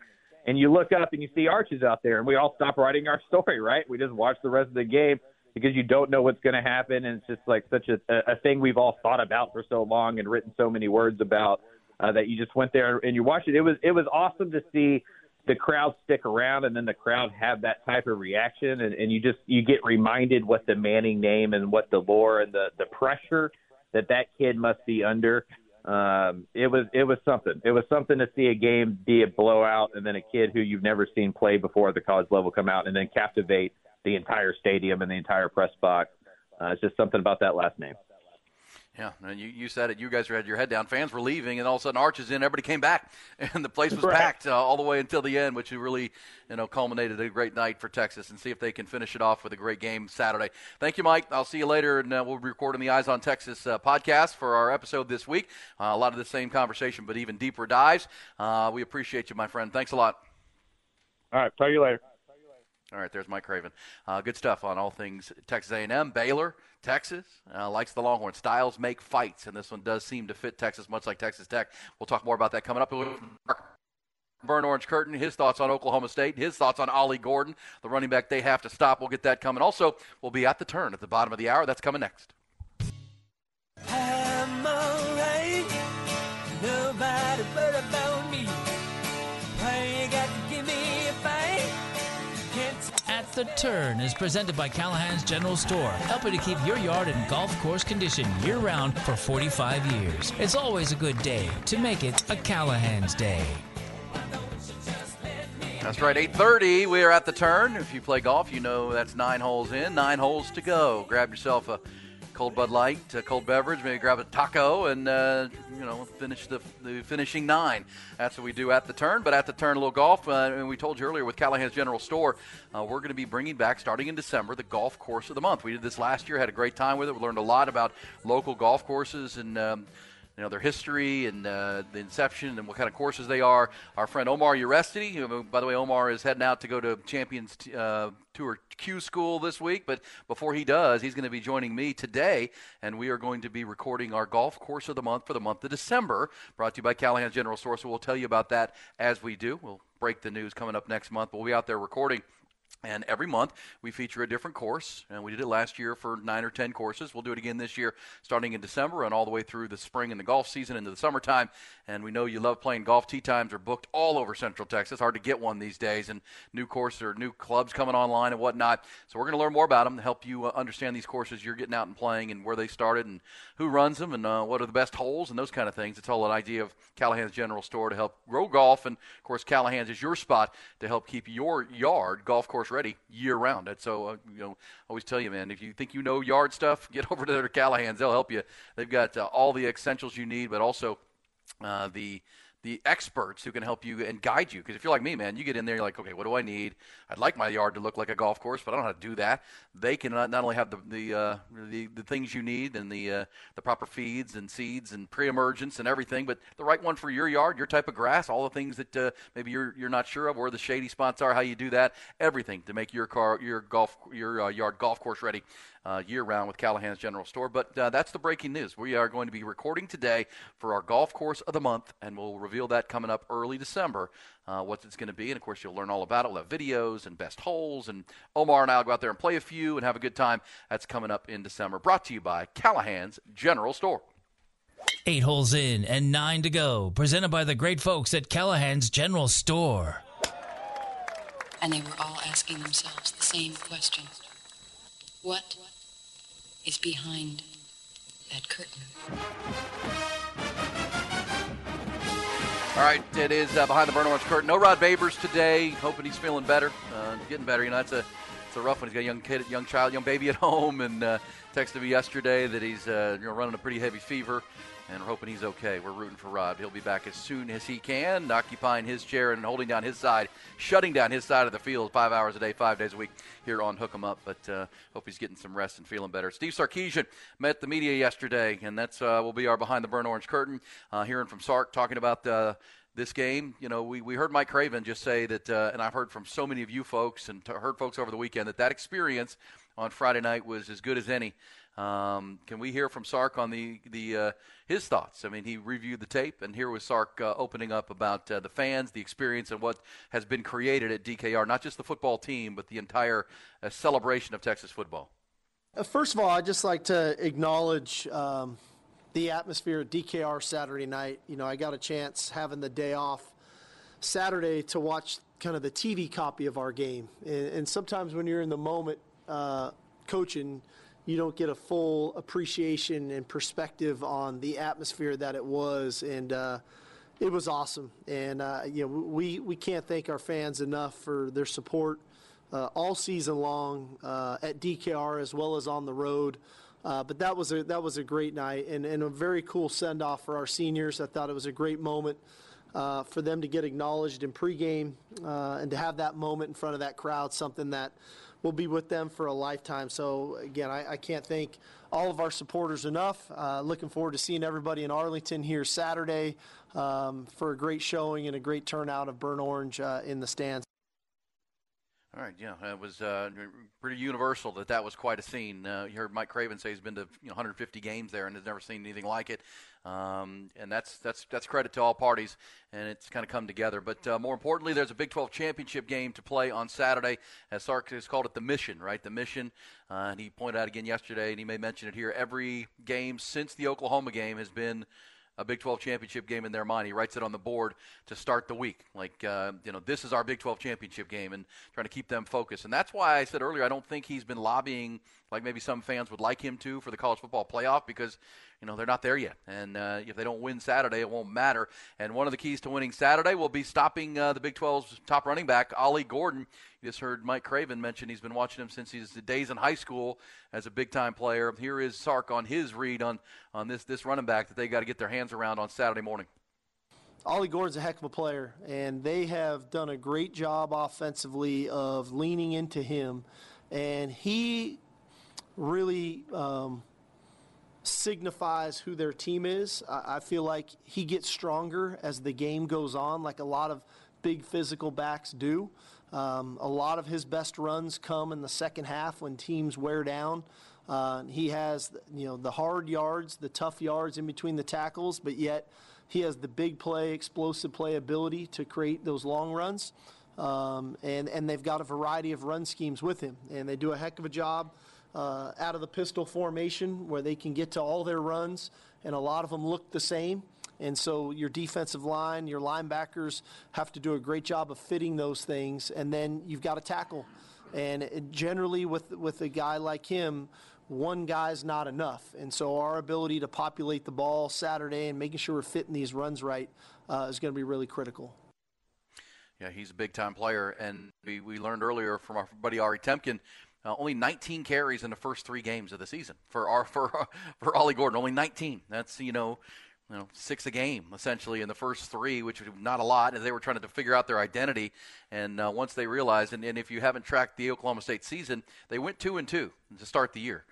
And you look up and you see Arches out there, and we all stop writing our story, right? We just watch the rest of the game because you don't know what's going to happen, and it's just like such a, a thing we've all thought about for so long and written so many words about uh, that you just went there and you watched it. It was it was awesome to see the crowd stick around and then the crowd have that type of reaction and, and you just you get reminded what the Manning name and what the lore and the the pressure that that kid must be under. Um, it was it was something. It was something to see a game be a blowout and then a kid who you've never seen play before at the college level come out and then captivate the entire stadium and the entire press box. Uh, it's just something about that last name. Yeah, and you, you said it. You guys had your head down. Fans were leaving, and all of a sudden Arches in. Everybody came back, and the place was right. packed uh, all the way until the end, which really, you know, culminated a great night for Texas. And see if they can finish it off with a great game Saturday. Thank you, Mike. I'll see you later, and uh, we'll be recording the Eyes on Texas uh, podcast for our episode this week. Uh, a lot of the same conversation, but even deeper dives. Uh, we appreciate you, my friend. Thanks a lot. All right, talk to you later. All right, there's Mike Craven. Uh, good stuff on all things Texas A&M, Baylor, Texas. Uh, likes the Longhorn. Styles make fights, and this one does seem to fit Texas, much like Texas Tech. We'll talk more about that coming up. Burn Orange Curtain, his thoughts on Oklahoma State, his thoughts on Ollie Gordon, the running back they have to stop. We'll get that coming. Also, we'll be at the turn at the bottom of the hour. That's coming next. Nobody but about The Turn is presented by Callahan's General Store, helping to keep your yard in golf course condition year round for 45 years. It's always a good day to make it a Callahan's Day. That's right, 8:30. We are at the turn. If you play golf, you know that's nine holes in, nine holes to go. Grab yourself a cold Bud Light, a cold beverage, maybe grab a taco, and uh, you know finish the, the finishing nine. That's what we do at the turn. But at the turn, a little golf. Uh, and we told you earlier with Callahan's General Store, uh, we're going to be bringing back starting in December the golf course of the month. We did this last year, had a great time with it. We learned a lot about local golf courses and. Um, you know their history and uh, the inception and what kind of courses they are. Our friend Omar Uresti, who, by the way, Omar is heading out to go to Champions uh, Tour Q School this week. But before he does, he's going to be joining me today, and we are going to be recording our golf course of the month for the month of December. Brought to you by Callahan's General Store. So we'll tell you about that as we do. We'll break the news coming up next month. We'll be out there recording And every month we feature a different course. And we did it last year for nine or ten courses. We'll do it again this year, starting in December and all the way through the spring and the golf season into the summertime. And we know you love playing golf. Tee times are booked all over Central Texas. Hard to get one these days, and new courses or new clubs coming online and whatnot. So we're going to learn more about them to help you uh, understand these courses you're getting out and playing and where they started and who runs them and uh, what are the best holes and those kind of things. It's all an idea of Callahan's General Store to help grow golf. And of course, Callahan's is your spot to help keep your yard golf course ready year round. And so, uh, you know, I always tell you, man, if you think you know yard stuff, get over to their Callahan's. They'll help you. They've got uh, all the essentials you need, but also uh, the the experts who can help you and guide you. Because if you're like me, man, you get in there, you're like, okay, what do I need? I'd like my yard to look like a golf course, but I don't know how to do that. They can not, not only have the the, uh, the, the things you need and the uh, the proper feeds and seeds and pre-emergence and everything, but the right one for your yard, your type of grass, all the things that uh, maybe you're you're not sure of, where the shady spots are, how you do that, everything to make your car your golf your uh, yard golf course ready uh, year round with Callahan's General Store. But uh, that's the breaking news. We are going to be recording today for our golf course of the month, and we'll reveal that coming up early December. Uh, what it's going to be, and of course you'll learn all about it. We'll have videos and best holes, and Omar and I'll go out there and play a few and have a good time. That's coming up in December. Brought to you by Callahan's General Store. Eight holes in and nine to go. Presented by the great folks at Callahan's General Store. And they were all asking themselves the same question What is behind that curtain? All right, it is uh, behind the burn orange curtain. No Rod Babers today. Hoping he's feeling better, uh, getting better. You know, it's a it's a rough one. He's got a young kid, young child, young baby at home, and uh, texted me yesterday that he's uh, you know running a pretty heavy fever, and we're hoping he's okay. We're rooting for Rod. He'll be back as soon as he can, occupying his chair and holding down his side, shutting down his side of the field five hours a day, five days a week here on Hook 'em Up. But uh, hope he's getting some rest and feeling better. Steve Sarkisian met the media yesterday, and that's uh, will be our behind the burn orange curtain. Uh, hearing from Sark talking about the this game. You know, we, we heard Mike Craven just say that, uh, and I've heard from so many of you folks and t- heard folks over the weekend that that experience on Friday night was as good as any. Um, can we hear from Sark on the the uh, his thoughts? I mean, he reviewed the tape, and here was Sark uh, opening up about uh, the fans, the experience, and what has been created at DKR. Not just the football team, but the entire uh, celebration of Texas football. Uh, first of all, I'd just like to acknowledge um, the atmosphere at DKR Saturday night. You know, I got a chance having the day off Saturday to watch kind of the TV copy of our game. And, and sometimes when you're in the moment uh, coaching, you don't get a full appreciation and perspective on the atmosphere that it was. And uh, it was awesome. And, uh, you know, we, we can't thank our fans enough for their support. Uh, all season long uh, at DKR as well as on the road. Uh, but that was a that was a great night and, and a very cool send off for our seniors. I thought it was a great moment uh, for them to get acknowledged in pregame uh, and to have that moment in front of that crowd, something that will be with them for a lifetime. So again, I, I can't thank all of our supporters enough. Uh, looking forward to seeing everybody in Arlington here Saturday um, for a great showing and a great turnout of Burn Orange uh, in the stands. All right, yeah, it was uh, pretty universal that that was quite a scene. Uh, you heard Mike Craven say he's been to you know 150 games there and has never seen anything like it, um, and that's that's that's credit to all parties, and it's kind of come together. But uh, more importantly, there's a Big 12 championship game to play on Saturday, as Sark has called it the mission, right? The mission, uh, and he pointed out again yesterday, and he may mention it here. Every game since the Oklahoma game has been a Big 12 championship game in their mind. He writes it on the board to start the week. Like, uh, you know, this is our Big 12 championship game and trying to keep them focused. And that's why I said earlier, I don't think he's been lobbying like maybe some fans would like him to for the college football playoff because, you know, they're not there yet. And uh, if they don't win Saturday, it won't matter. And one of the keys to winning Saturday will be stopping uh, the Big 12's top running back, Ollie Gordon. You just heard Mike Craven mention he's been watching him since his days in high school as a big time player. Here is Sark on his read on, on this, this running back that they got to get their hands around on Saturday morning. Ollie Gordon's a heck of a player, and they have done a great job offensively of leaning into him. And he really um, signifies who their team is. I, I feel like he gets stronger as the game goes on, like a lot of big physical backs do. Um, a lot of his best runs come in the second half when teams wear down. Uh, he has, you know, the hard yards, the tough yards in between the tackles, but yet he has the big play, explosive play ability to create those long runs. Um, and, and they've got a variety of run schemes with him. And they do a heck of a job uh, out of the pistol formation where they can get to all their runs, and a lot of them look the same. And so your defensive line, your linebackers have to do a great job of fitting those things, and then you've got to tackle. And generally, with with a guy like him, one guy's not enough. And so our ability to populate the ball Saturday and making sure we're fitting these runs right uh, is going to be really critical. Yeah, he's a big time player, and we, we learned earlier from our buddy Ari Temkin. Uh, only 19 carries in the first three games of the season for our for for Ollie Gordon. Only 19. That's you know you know, six a game essentially in the first three, which was not a lot. And they were trying to figure out their identity. And uh, once they realized, and, and, if you haven't tracked the Oklahoma State season, they went two and two to start the year.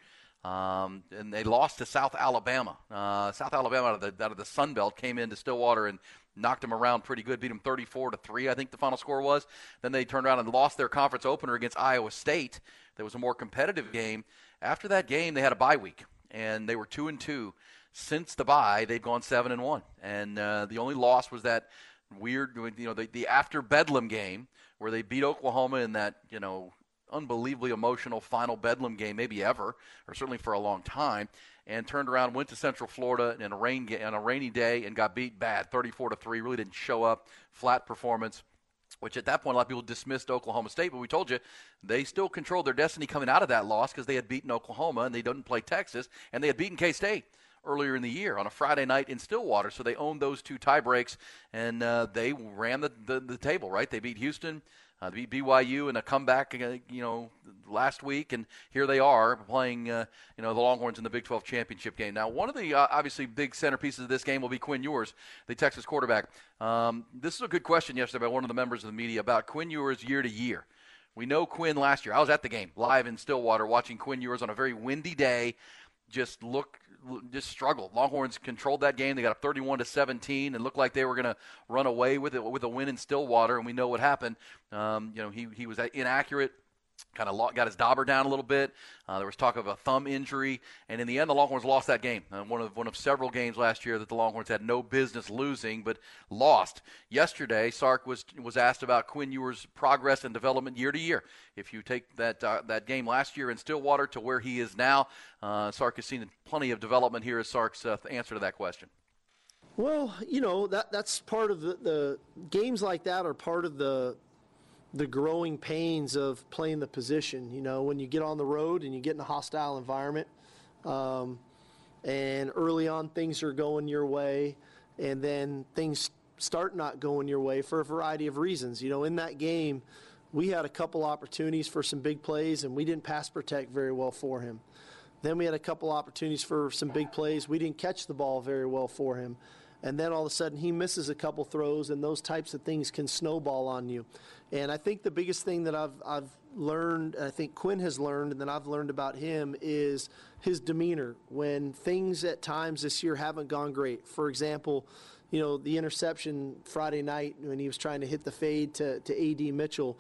Um, and they lost to South Alabama. Uh, South Alabama out of the out of the Sun Belt came into Stillwater and knocked them around pretty good. Beat them 34 to three, I think the final score was. Then they turned around and lost their conference opener against Iowa State. That was a more competitive game. After that game, they had a bye week, and they were two and two since the bye, they've gone seven and one, and uh, the only loss was that weird, you know, the, the after Bedlam game where they beat Oklahoma in that, you know, unbelievably emotional final Bedlam game, maybe ever, or certainly for a long time, and turned around, went to Central Florida in a rain on a rainy day, and got beat bad, 34 to three. Really didn't show up, flat performance. Which at that point, a lot of people dismissed Oklahoma State, but we told you they still controlled their destiny coming out of that loss because they had beaten Oklahoma and they didn't play Texas, and they had beaten K State earlier in the year on a Friday night in Stillwater. So they owned those two tie breaks, and uh, they ran the, the, the, table, right? They beat Houston, uh, BYU in a comeback, uh, you know, last week, and here they are playing, uh, you know, the Longhorns in the Big 12 championship game. Now, one of the uh, obviously big centerpieces of this game will be Quinn Ewers, the Texas quarterback. Um, this is a good question yesterday by one of the members of the media about Quinn Ewers year to year. We know Quinn last year. I was at the game live in Stillwater watching Quinn Ewers on a very windy day just look just struggled. Longhorns controlled that game. They got up 31 to 17 and looked like they were going to run away with it with a win in Stillwater. And we know what happened. Um, you know, he he was inaccurate kind of got his dauber down a little bit. Uh, there was talk of a thumb injury, and in the end, the Longhorns lost that game. Uh, one of one of several games last year that the Longhorns had no business losing, but lost. Yesterday, Sark was was asked about Quinn Ewers' progress and development year to year. If you take that uh, that game last year in Stillwater to where he is now, uh, Sark has seen plenty of development here. Is Sark's uh, answer to that question? Well, you know that that's part of the, the games like that are part of the the growing pains of playing the position. You know, when you get on the road and you get in a hostile environment, um, and early on things are going your way, and then things start not going your way for a variety of reasons. You know, in that game, we had a couple opportunities for some big plays, and we didn't pass protect very well for him. Then we had a couple opportunities for some big plays. We didn't catch the ball very well for him. And then all of a sudden he misses a couple throws, and those types of things can snowball on you. And I think the biggest thing that I've, I've learned, I think Quinn has learned, and that I've learned about him, is his demeanor when things at times this year haven't gone great. For example, you know, the interception Friday night when he was trying to hit the fade to, to A.D. Mitchell.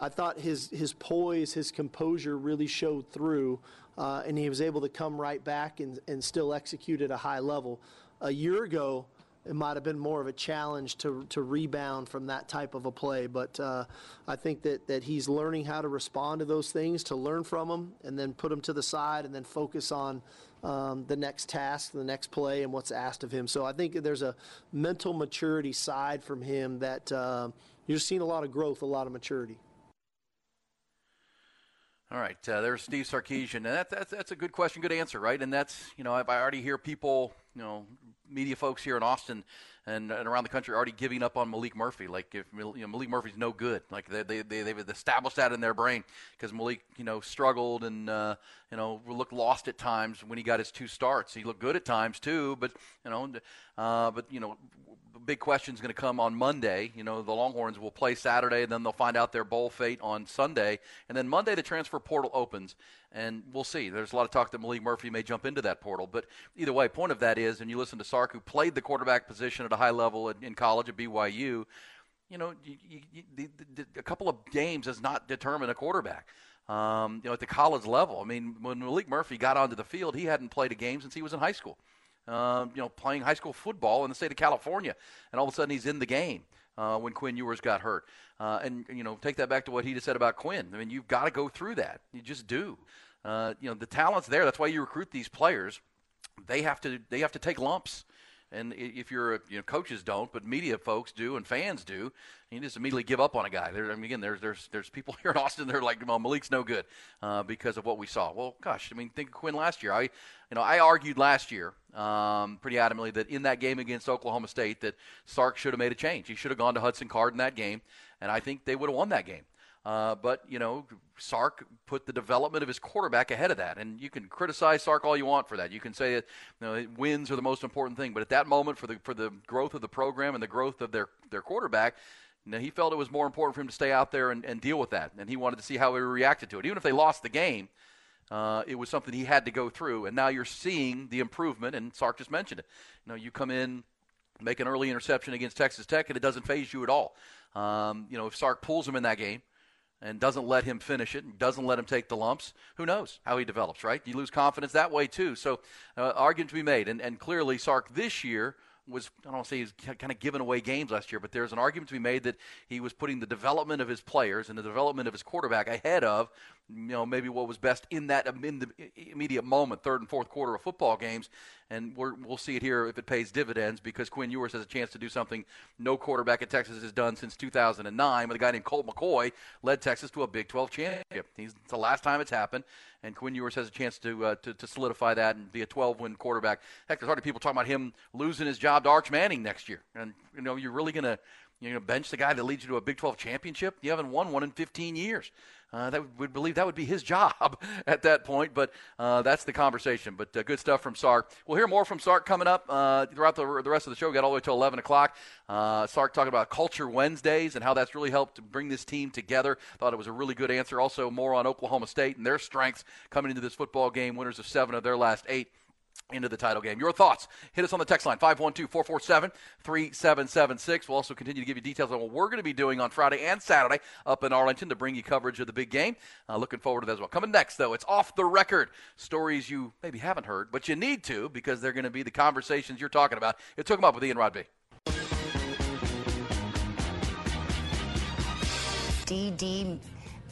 I thought his, his poise, his composure really showed through, uh, and he was able to come right back and, and still execute at a high level. A year ago, it might have been more of a challenge to, to rebound from that type of a play. But uh, I think that, that he's learning how to respond to those things, to learn from them, and then put them to the side, and then focus on um, the next task, the next play, and what's asked of him. So I think there's a mental maturity side from him that uh, you're seeing a lot of growth, a lot of maturity. All right, uh, there's Steve Sarkisian, and that's, that's a good question, good answer, right? And that's you know I already hear people you know media folks here in Austin and, and around the country are already giving up on Maalik Murphy. Like if you know, Maalik Murphy's no good. Like they, they, they they've established that in their brain because Maalik you know struggled and uh, you know looked lost at times when he got his two starts. He looked good at times too, but you know uh, but you know big question is going to come on Monday. You know, the Longhorns will play Saturday, and then they'll find out their bowl fate on Sunday. And then Monday, the transfer portal opens, and we'll see. There's a lot of talk that Maalik Murphy may jump into that portal. But either way, point of that is, and you listen to Sark, who played the quarterback position at a high level in, in college at BYU, you know, you, you, the, the, a couple of games does not determine a quarterback. Um, you know, at the college level. I mean, when Maalik Murphy got onto the field, he hadn't played a game since he was in high school uh, you know, playing high school football in the state of California, and all of a sudden he's in the game. uh, when Quinn Ewers got hurt. Uh, and you know, take that back to what he just said about Quinn. I mean, you've got to go through that. You just do. Uh, you know, the talent's there. That's why you recruit these players. They have to they have to take lumps. And if you're, you know, coaches don't, but media folks do and fans do, you just immediately give up on a guy. There, I mean, again, there's there's there's people here in Austin that are like, well, Maalik's no good uh, because of what we saw. Well, gosh, I mean, think of Quinn last year. I, you know, I argued last year um, pretty adamantly that in that game against Oklahoma State that Sark should have made a change. He should have gone to Hudson Card in that game, and I think they would have won that game. Uh, but you know, Sark put the development of his quarterback ahead of that, and you can criticize Sark all you want for that. You can say that you know, wins are the most important thing, but at that moment, for the for the growth of the program and the growth of their their quarterback, know, he felt it was more important for him to stay out there and, and deal with that, and he wanted to see how he reacted to it. Even if they lost the game, uh, it was something he had to go through, and now you're seeing the improvement. And Sark just mentioned it. You know, you come in, make an early interception against Texas Tech, and it doesn't phase you at all. Um, you know, if Sark pulls him in that game and doesn't let him finish it, and doesn't let him take the lumps, who knows how he develops, right? You lose confidence that way too. So, uh, argument to be made, and, and clearly Sark this year was I don't want to say he's kind of giving away games last year, but there's an argument to be made that he was putting the development of his players and the development of his quarterback ahead of you know maybe what was best in that in the immediate moment, third and fourth quarter of football games, and we will see it here if it pays dividends because Quinn Ewers has a chance to do something no quarterback at Texas has done since 2009. With a guy named Colt McCoy led Texas to a Big 12 championship. He's, it's the last time it's happened, and Quinn Ewers has a chance to, uh, to, to solidify that and be a 12-win quarterback. Heck, there's already people talking about him losing his job to Arch Manning next year, and you know you're really going to you're going to bench the guy that leads you to a Big 12 championship. You haven't won one in 15 years. Uh, that would believe that would be his job at that point, but uh, that's the conversation. But uh, good stuff from Sark. We'll hear more from Sark coming up uh, throughout the, the rest of the show. We got all the way till 11 o'clock. Uh, Sark talking about Culture Wednesdays and how that's really helped bring this team together. Thought it was a really good answer. Also, more on Oklahoma State and their strengths coming into this football game, winners of seven of their last eight into the title game. Your thoughts? Hit us on the text line 512-447-3776. We'll also continue to give you details on what we're going to be doing on Friday and Saturday up in Arlington to bring you coverage of the big game. Uh, looking forward to that as well. Coming next, though, it's off the record stories you maybe haven't heard, but you need to because they're going to be the conversations you're talking about. It took them up with Ian Rod B. DD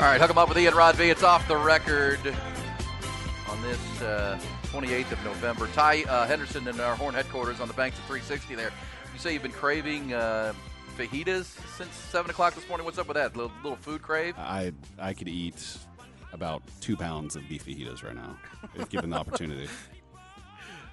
All right, hook 'em up with Ian Rod B. It's off the record on this uh, 28th of November. Ty uh, Henderson in our Horn headquarters on the banks of 360 there. You say you've been craving uh, fajitas since 7 o'clock this morning. What's up with that? Little, little food crave? I I could eat about two pounds of beef fajitas right now, if given the opportunity.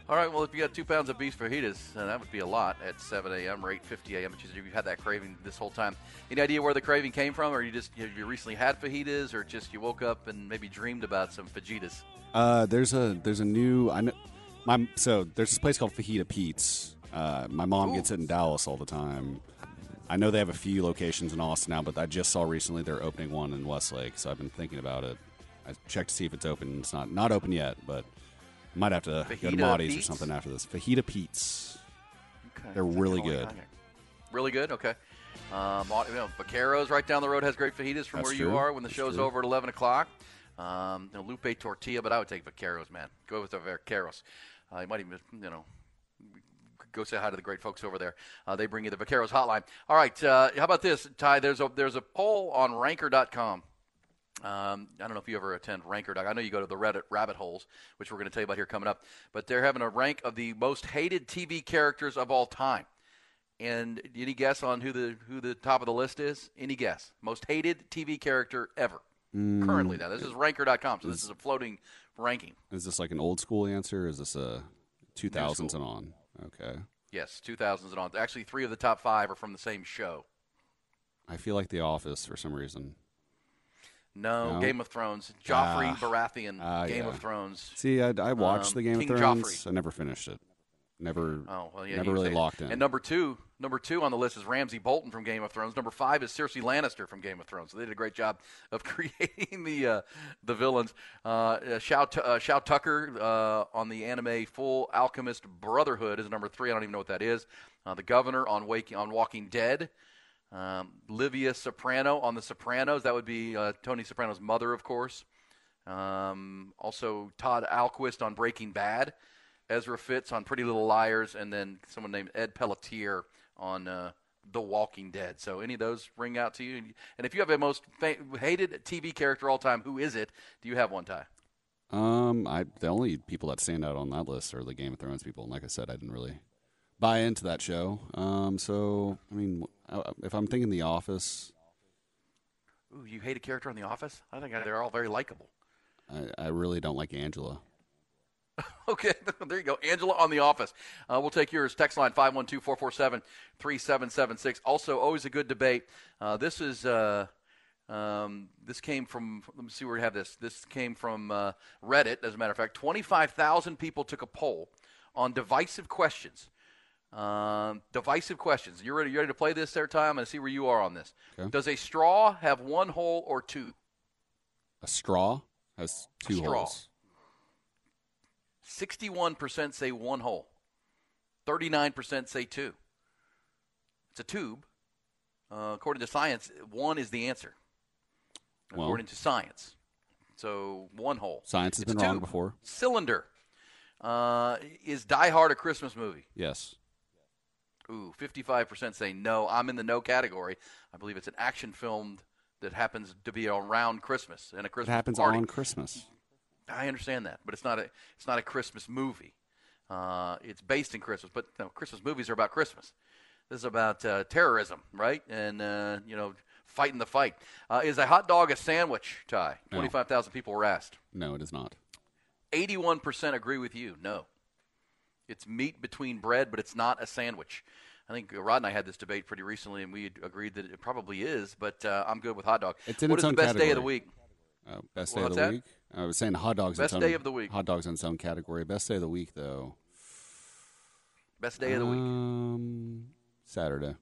All right, well, if you got two pounds of beef fajitas, uh, that would be a lot at 7 a.m. or 8.50 a.m., If you've had that craving this whole time. Any idea where the craving came from, or you just you, you recently had fajitas, or just you woke up and maybe dreamed about some fajitas? Uh, there's a there's a new I know, my so there's this place called Fajita Pete's. Uh, my mom Ooh. gets it in Dallas all the time. I know they have a few locations in Austin now, but I just saw recently they're opening one in Westlake, so I've been thinking about it. I checked to see if it's open. It's not not open yet, but might have to Fajita go to Maudie's Pete's? or something after this. Fajita Pete's. Okay. They're really good. Really good. Okay. Um, you know, Vaqueros right down the road has great fajitas from That's where true. you are when the That's show's true. over at 11 o'clock. Um, you know, Lupe tortilla, but I would take Vaqueros, man. Go with the Vaqueros. Uh, you might even, you know, go say hi to the great folks over there. Uh, they bring you the Vaqueros hotline. All right. Uh, how about this, Ty? There's a there's a poll on Ranker.com. Um, I don't know if you ever attend Ranker. I know you go to the Reddit rabbit holes, which we're going to tell you about here coming up. But they're having a rank of the most hated TV characters of all time. And any guess on who the who the top of the list is? Any guess? Most hated TV character ever. Mm. Currently, now this is Ranker.com, so this is a floating ranking. Is this like an old school answer? Is this a 2000s and on? Okay. Yes, 2000s and on. Actually, three of the top five are from the same show. I feel like The Office for some reason. No, No? Game of Thrones. Joffrey Ah. Baratheon. Ah, Game yeah. of Thrones. See, I, I watched Um, the Game King of Thrones. Joffrey. I never finished it. Never, Oh well, yeah. never really say locked in. And number two, number two on the list is Ramsay Bolton from Game of Thrones. Number five is Cersei Lannister from Game of Thrones. So they did a great job of creating the uh, the villains. Uh, uh, uh, Shou Tucker uh, on the anime Full Alchemist Brotherhood is number three. I don't even know what that is. Uh, the Governor on Waking on Walking Dead. Um, Livia Soprano on The Sopranos. That would be uh, Tony Soprano's mother, of course. Um, also, Todd Alquist on Breaking Bad. Ezra Fitz on Pretty Little Liars, and then someone named Ed Pelletier on uh, The Walking Dead. So, any of those ring out to you? And if you have a most fa- hated TV character all time, who is it? Do you have one, Ty? Um, I the only people that stand out on that list are the Game of Thrones people, and like I said, I didn't really buy into that show. Um, so I mean, uh, if I'm thinking The Office, Ooh, you hate a character on The Office? I think they're all very likable. I, I really don't like Angela. Okay, there you go. Angela on The Office. Uh, we'll take yours. Text line 512 447 3776. Also, always a good debate. Uh, this is. Uh, um, this came from, let me see where we have this. This came from uh, Reddit, as a matter of fact. 25,000 people took a poll on divisive questions. Um, divisive questions. You ready, you ready to play this there, time to see where you are on this. Okay. Does a straw have one hole or two? A straw has two straw. holes. 61% say one hole. 39% say two. It's a tube. Uh, according to science, one is the answer. Well- according to science. So one hole. Science has It's been wrong before. Cylinder. Uh, is Die Hard a Christmas movie? Yes. Ooh, 55% say no. I'm in the no category. I believe it's an action film that happens to be around Christmas and a Christmas. It happens party. on Christmas. I understand that, but it's not a it's not a Christmas movie. Uh, it's based in Christmas, but no, Christmas movies are about Christmas. This is about uh, terrorism, right? And uh, you know, fighting the fight. Uh, is a hot dog a sandwich? Ty. Twenty five thousand people were asked. No, it is not. Eighty one percent agree with you. No, it's meat between bread, but it's not a sandwich. I think Rod and I had this debate pretty recently, and we agreed that it probably is. But uh, I'm good with hot dog. It's in what its is own the best day of the category. week? Uh, best Well, day of the that? week. I was saying hot dogs. in Best its day own- of the week. Hot dogs in its own category. Best day of the week, though. Best day of the week. Um, Saturday.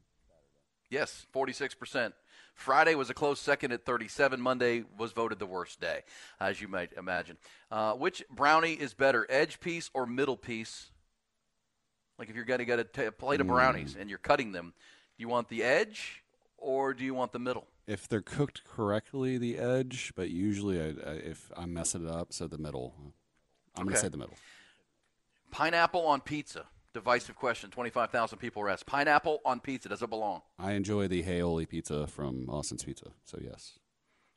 Yes, 46%. Friday was a close second at 37. Monday was voted the worst day, as you might imagine. Uh, which brownie is better, edge piece or middle piece? Like if you're going to get a t- a plate of brownies and you're cutting them, do you want the edge or do you want the middle? If they're cooked correctly, the edge, but usually I, I, if I mess it up, so the middle. I'm going to say the middle. Pineapple on pizza. Divisive question. 25,000 people were asked. Pineapple on pizza, does it belong? I enjoy the Haoli pizza from Austin's Pizza, so yes.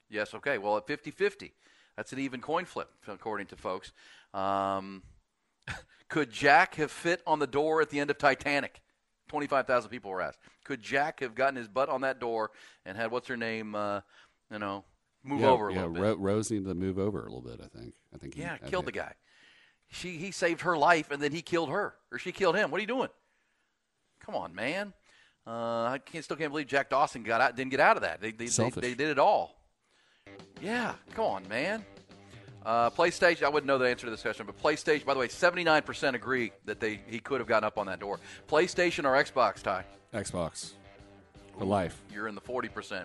Yes, okay. Well, at 50 50, that's an even coin flip, according to folks. Um, could Jack have fit on the door at the end of Titanic? 25,000 people were asked. Could Jack have gotten his butt on that door and had, what's her name, uh, you know, move yeah, over a yeah, little bit? Ro- Rose needed to move over a little bit. I think. I think. He, yeah, I killed the guy. She, he saved her life, and then he killed her, or she killed him. What are you doing? Come on, man. Uh, I can't, still can't believe Jack Dawson got out, didn't get out of that. They, they, they, they did it all. Yeah, come on, man. Uh, PlayStation, I wouldn't know the answer to this question, but PlayStation, by the way, 79% agree that they he could have gotten up on that door. PlayStation or Xbox, Ty? Xbox for life. You're in the 40%.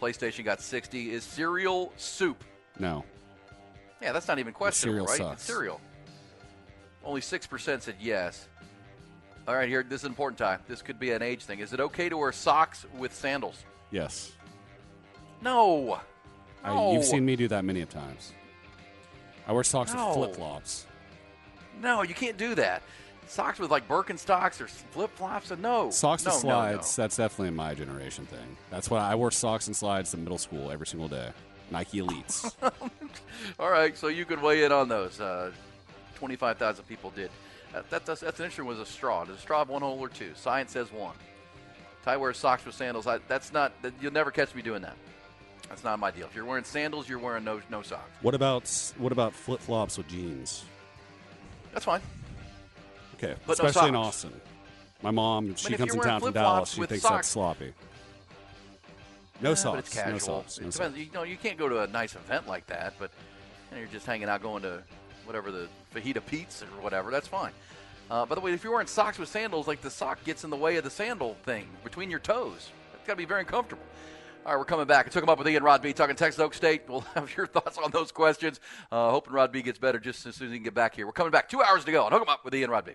PlayStation got 60. Is cereal soup? No. Yeah, that's not even questionable, cereal right? sucks. It's cereal. Only 6% said yes. All right, here, this is important time. This could be an age thing. Is it okay to wear socks with sandals? Yes. No. I, No. you've seen me do that many of times. I wear socks No. with flip flops. No, you can't do that. Socks with like Birkenstocks or flip flops? No. Socks no, and no, no. slides. That's definitely a my generation thing. That's why I wore socks and slides in middle school every single day. Nike Elites. All right, so you could weigh in on those. Uh, 25,000 people did. That, that, that's, that's an interesting. Was a straw. Does a straw have one hole or two? Science says one. Ty wears socks with sandals. I, that's not. That, you'll never catch me doing that. That's not my deal. If you're wearing sandals, you're wearing no no socks. what about what about flip flops with jeans? That's fine. Okay, But no especially in. Austin. My mom, she comes in town from Dallas. She thinks socks- that's sloppy. No Yeah, socks. But it's casual. No socks. No it socks. depends. You know, you can't go to a nice event like that, but you know, you're just hanging out, going to whatever the fajita Pete's or whatever. That's fine. Uh, by the way, if you're wearing socks with sandals, like the sock gets in the way of the sandal thing between your toes. It's got to be very uncomfortable. All right, we're coming back. I took him up with Ian Rod B. talking Texas Oak State. We'll have your thoughts on those questions. Uh, hoping Rod B gets better just as soon as he can get back here. We're coming back. Two hours to go on him Up with Ian Rod B.